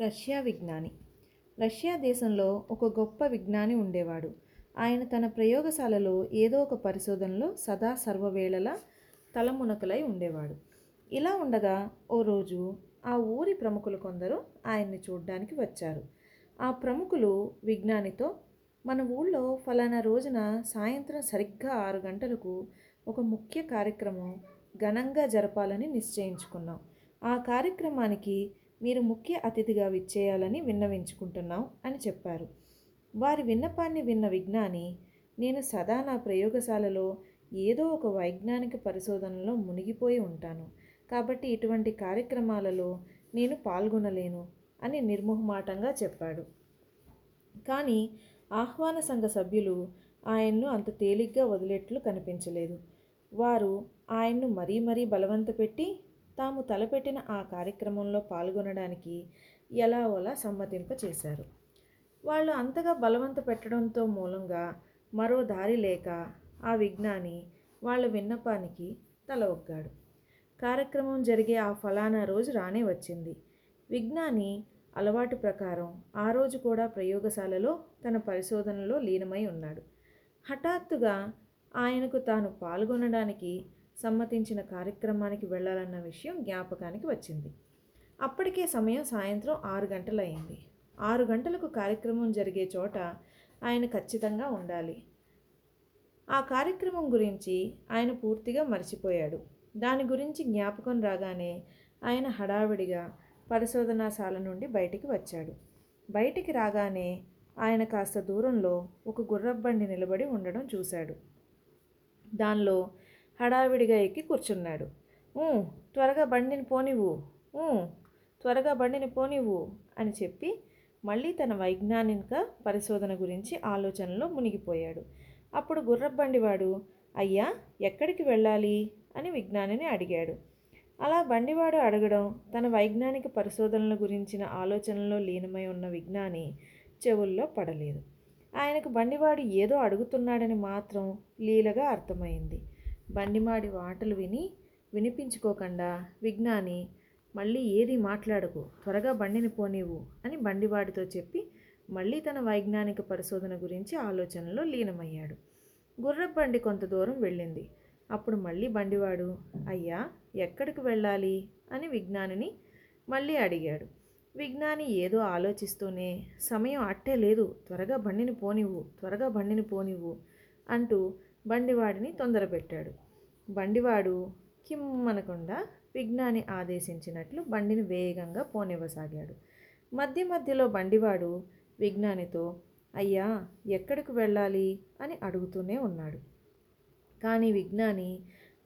Russia విజ్ఞాని. Russia దేశంలో ఒక గొప్ప విజ్ఞాని ఉండేవాడు. ఆయన తన ప్రయోగశాలలో ఏదో ఒక పరిశోధనలో సదా సర్వవేళలా తలమునకలై ఉండేవాడు. ఇలా ఉండగా ఓ రోజు ఆ ఊరి ప్రముఖులు కొందరు ఆయన్ని చూడ్డానికి వచ్చారు. ఆ ప్రముఖులు విజ్ఞానితో మన ఊళ్ళో ఫలానా రోజున సాయంత్రం సరిగ్గా ఆరు గంటలకు ఒక ముఖ్య కార్యక్రమం ఘనంగా జరపాలని నిశ్చయించుకున్నాం. ఆ కార్యక్రమానికి మీరు ముఖ్య అతిథిగా విచ్చేయాలని విన్నవించుకుంటున్నాం అని చెప్పారు. వారి విన్నపాన్ని విన్న విజ్ఞాని నేను సదా నా ప్రయోగశాలలో ఏదో ఒక వైజ్ఞానిక పరిశోధనలో మునిగిపోయి ఉంటాను. కాబట్టి ఇటువంటి కార్యక్రమాలలో నేను పాల్గొనలేను అని నిర్మోహమాటంగా చెప్పాడు. కానీ ఆహ్వాన సంఘ సభ్యులు ఆయన్ను అంత తేలిగ్గా వదిలేట్లు కనిపించలేదు. వారు ఆయన్ను మరీ మరీ బలవంత పెట్టి తాము తలపెట్టిన ఆ కార్యక్రమంలో పాల్గొనడానికి ఎలా ఓలా సమ్మతింప చేశారు. వాళ్ళు అంతగా బలవంత పెట్టడంతో మూలంగా మరో దారి లేక ఆ విజ్ఞాని వాళ్ళ విన్నపానికి తల ఒగ్గాడు కార్యక్రమం జరిగే ఆ ఫలానా రోజు రానే వచ్చింది. విజ్ఞాని అలవాటు ప్రకారం ఆ రోజు కూడా ప్రయోగశాలలో తన పరిశోధనలో లీనమై ఉన్నాడు. హఠాత్తుగా ఆయనకు తాను పాల్గొనడానికి సమ్మతించిన కార్యక్రమానికి వెళ్ళాలన్న విషయం జ్ఞాపకానికి వచ్చింది. అప్పటికే సమయం సాయంత్రం ఆరు గంటలయ్యింది. ఆరు గంటలకు కార్యక్రమం జరిగే చోట ఆయన ఖచ్చితంగా ఉండాలి. ఆ కార్యక్రమం గురించి ఆయన పూర్తిగా మర్చిపోయాడు. దాని గురించి జ్ఞాపకం రాగానే ఆయన హడావిడిగా పరిశోధనాశాల నుండి బయటికి వచ్చాడు. బయటికి రాగానే ఆయన కాస్త దూరంలో ఒక గుర్రబండి నిలబడి ఉండడం చూశాడు. దానిలో హడావిడిగా ఎక్కి కూర్చున్నాడు. త్వరగా బండిని పోనివ్వు. త్వరగా బండిని పోనివ్వు అని చెప్పి మళ్ళీ తన వైజ్ఞానిక పరిశోధన గురించి ఆలోచనలో మునిగిపోయాడు. అప్పుడు గుర్రబండివాడు అయ్యా ఎక్కడికి వెళ్ళాలి? అని విజ్ఞానిని అడిగాడు. అలా బండివాడు అడగడం తన వైజ్ఞానిక పరిశోధనల గురించిన ఆలోచనలో లీనమై ఉన్న విజ్ఞాని చెవుల్లో పడలేదు. ఆయనకు బండివాడు ఏదో అడుగుతున్నాడని మాత్రం లీలగా అర్థమైంది. బండిమాడి మాటలు విని వినిపించుకోకుండా విజ్ఞాని మళ్ళీ ఏది మాట్లాడకు త్వరగా బండిని పోనీవు అని బండివాడితో చెప్పి మళ్ళీ తన వైజ్ఞానిక పరిశోధన గురించి ఆలోచనలో లీనమయ్యాడు. గుర్రబండి కొంత దూరం వెళ్ళింది. అప్పుడు మళ్ళీ బండివాడు అయ్యా ఎక్కడికి వెళ్ళాలి? అని విజ్ఞానిని మళ్ళీ అడిగాడు. విజ్ఞాని ఏదో ఆలోచిస్తూనే సమయం అట్టే లేదు త్వరగా బండిని పోనివ్వు త్వరగా బండిని పోనివ్వు అంటూ బండివాడిని తొందరపెట్టాడు. బండివాడు కిమ్మనకుండా విజ్ఞాని ఆదేశించినట్లు బండిని వేగంగా పోనివ్వసాగాడు. మధ్య మధ్యలో బండివాడు విజ్ఞానితో అయ్యా ఎక్కడికి వెళ్ళాలి? అని అడుగుతూనే ఉన్నాడు. కానీ విజ్ఞాని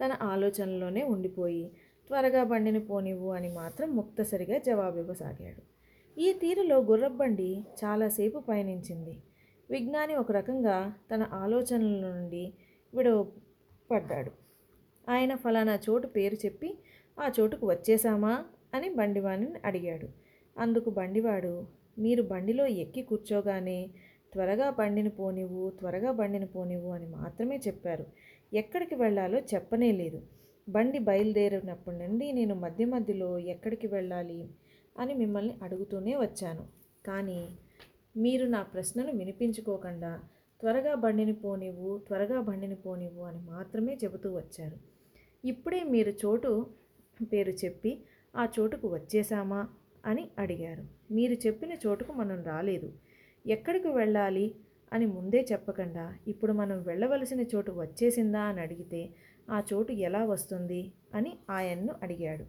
తన ఆలోచనలోనే ఉండిపోయి త్వరగా బండిని పోనివ్వు అని మాత్రం ముక్తసరిగా జవాబివ్వసాగాడు. ఈ తీరులో గుర్రబండి చాలాసేపు పయనించింది. విజ్ఞాని ఒక రకంగా తన ఆలోచనల నుండి విడవపడ్డాడు ఆయన ఫలానా చోటు పేరు చెప్పి ఆ చోటుకు వచ్చేశామా? అని బండివాడిని అడిగాడు. అందుకు బండివాడు మీరు బండిలో ఎక్కి కూర్చోగానే త్వరగా బండిని పోనివ్వు త్వరగా బండిని పోనివ్వు అని మాత్రమే చెప్పారు. ఎక్కడికి వెళ్ళాలో చెప్పనే లేదు. బండి బయలుదేరినప్పటి నుండి నేను మధ్య మధ్యలో ఎక్కడికి వెళ్ళాలి? అని మిమ్మల్ని అడుగుతూనే వచ్చాను. కానీ మీరు నా ప్రశ్నను వినిపించుకోకుండా త్వరగా బండిని పోనివ్వు త్వరగా బండిని పోనివ్వు అని మాత్రమే చెబుతూ వచ్చారు. ఇప్పుడే మీరు చోటు పేరు చెప్పి ఆ చోటుకు వచ్చేసామా అని అడిగారు. మీరు చెప్పిన చోటుకు మనం రాలేదు. ఎక్కడికి వెళ్ళాలి? అని ముందే చెప్పకుండా ఇప్పుడు మనం వెళ్ళవలసిన చోటు వచ్చేసిందా? అని అడిగితే ఆ చోటు ఎలా వస్తుంది? అని ఆయన్ను అడిగాడు.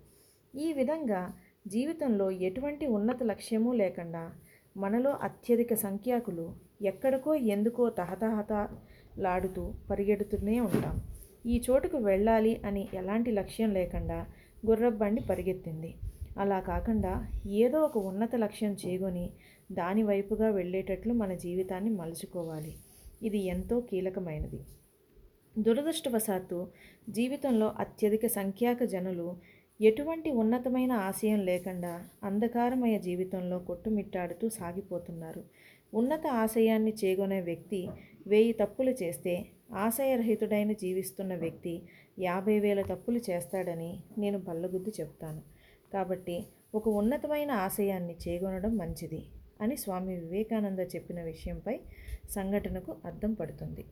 ఈ విధంగా జీవితంలో ఎటువంటి ఉన్నత లక్ష్యమూ లేకుండా మనలో అత్యధిక సంఖ్యాకులు ఎక్కడికో ఎందుకో తహతహత లాడుతూ పరిగెడుతూనే ఉంటాం. ఈ చోటుకు వెళ్ళాలి అని ఎలాంటి లక్ష్యం లేకుండా గుర్రబండి పరిగెత్తింది. అలా కాకుండా ఏదో ఒక ఉన్నత లక్ష్యం చేగొని దాని వైపుగా వెళ్ళేటట్లు మన జీవితాన్ని మలుచుకోవాలి. ఇది ఎంతో కీలకమైనది. దురదృష్టవశాత్తు జీవితంలో అత్యధిక సంఖ్యాక జనులు ఎటువంటి ఉన్నతమైన ఆశయం లేకుండా అంధకారమయ జీవితంలో కొట్టుమిట్టాడుతూ సాగిపోతున్నారు. ఉన్నత ఆశయాన్ని చేగొనే వ్యక్తి వెయ్యి తప్పులు చేస్తే ఆశయరహితుడైన జీవిస్తున్న వ్యక్తి యాభై వేల తప్పులు చేస్తాడని నేను బల్లగుద్ది చెప్తాను. కాబట్టి ఒక ఉన్నతమైన ఆశయాన్ని చేగొనడం మంచిది అని స్వామి వివేకానంద చెప్పిన విషయంపై సంఘటనకు అర్థం పడుతుంది.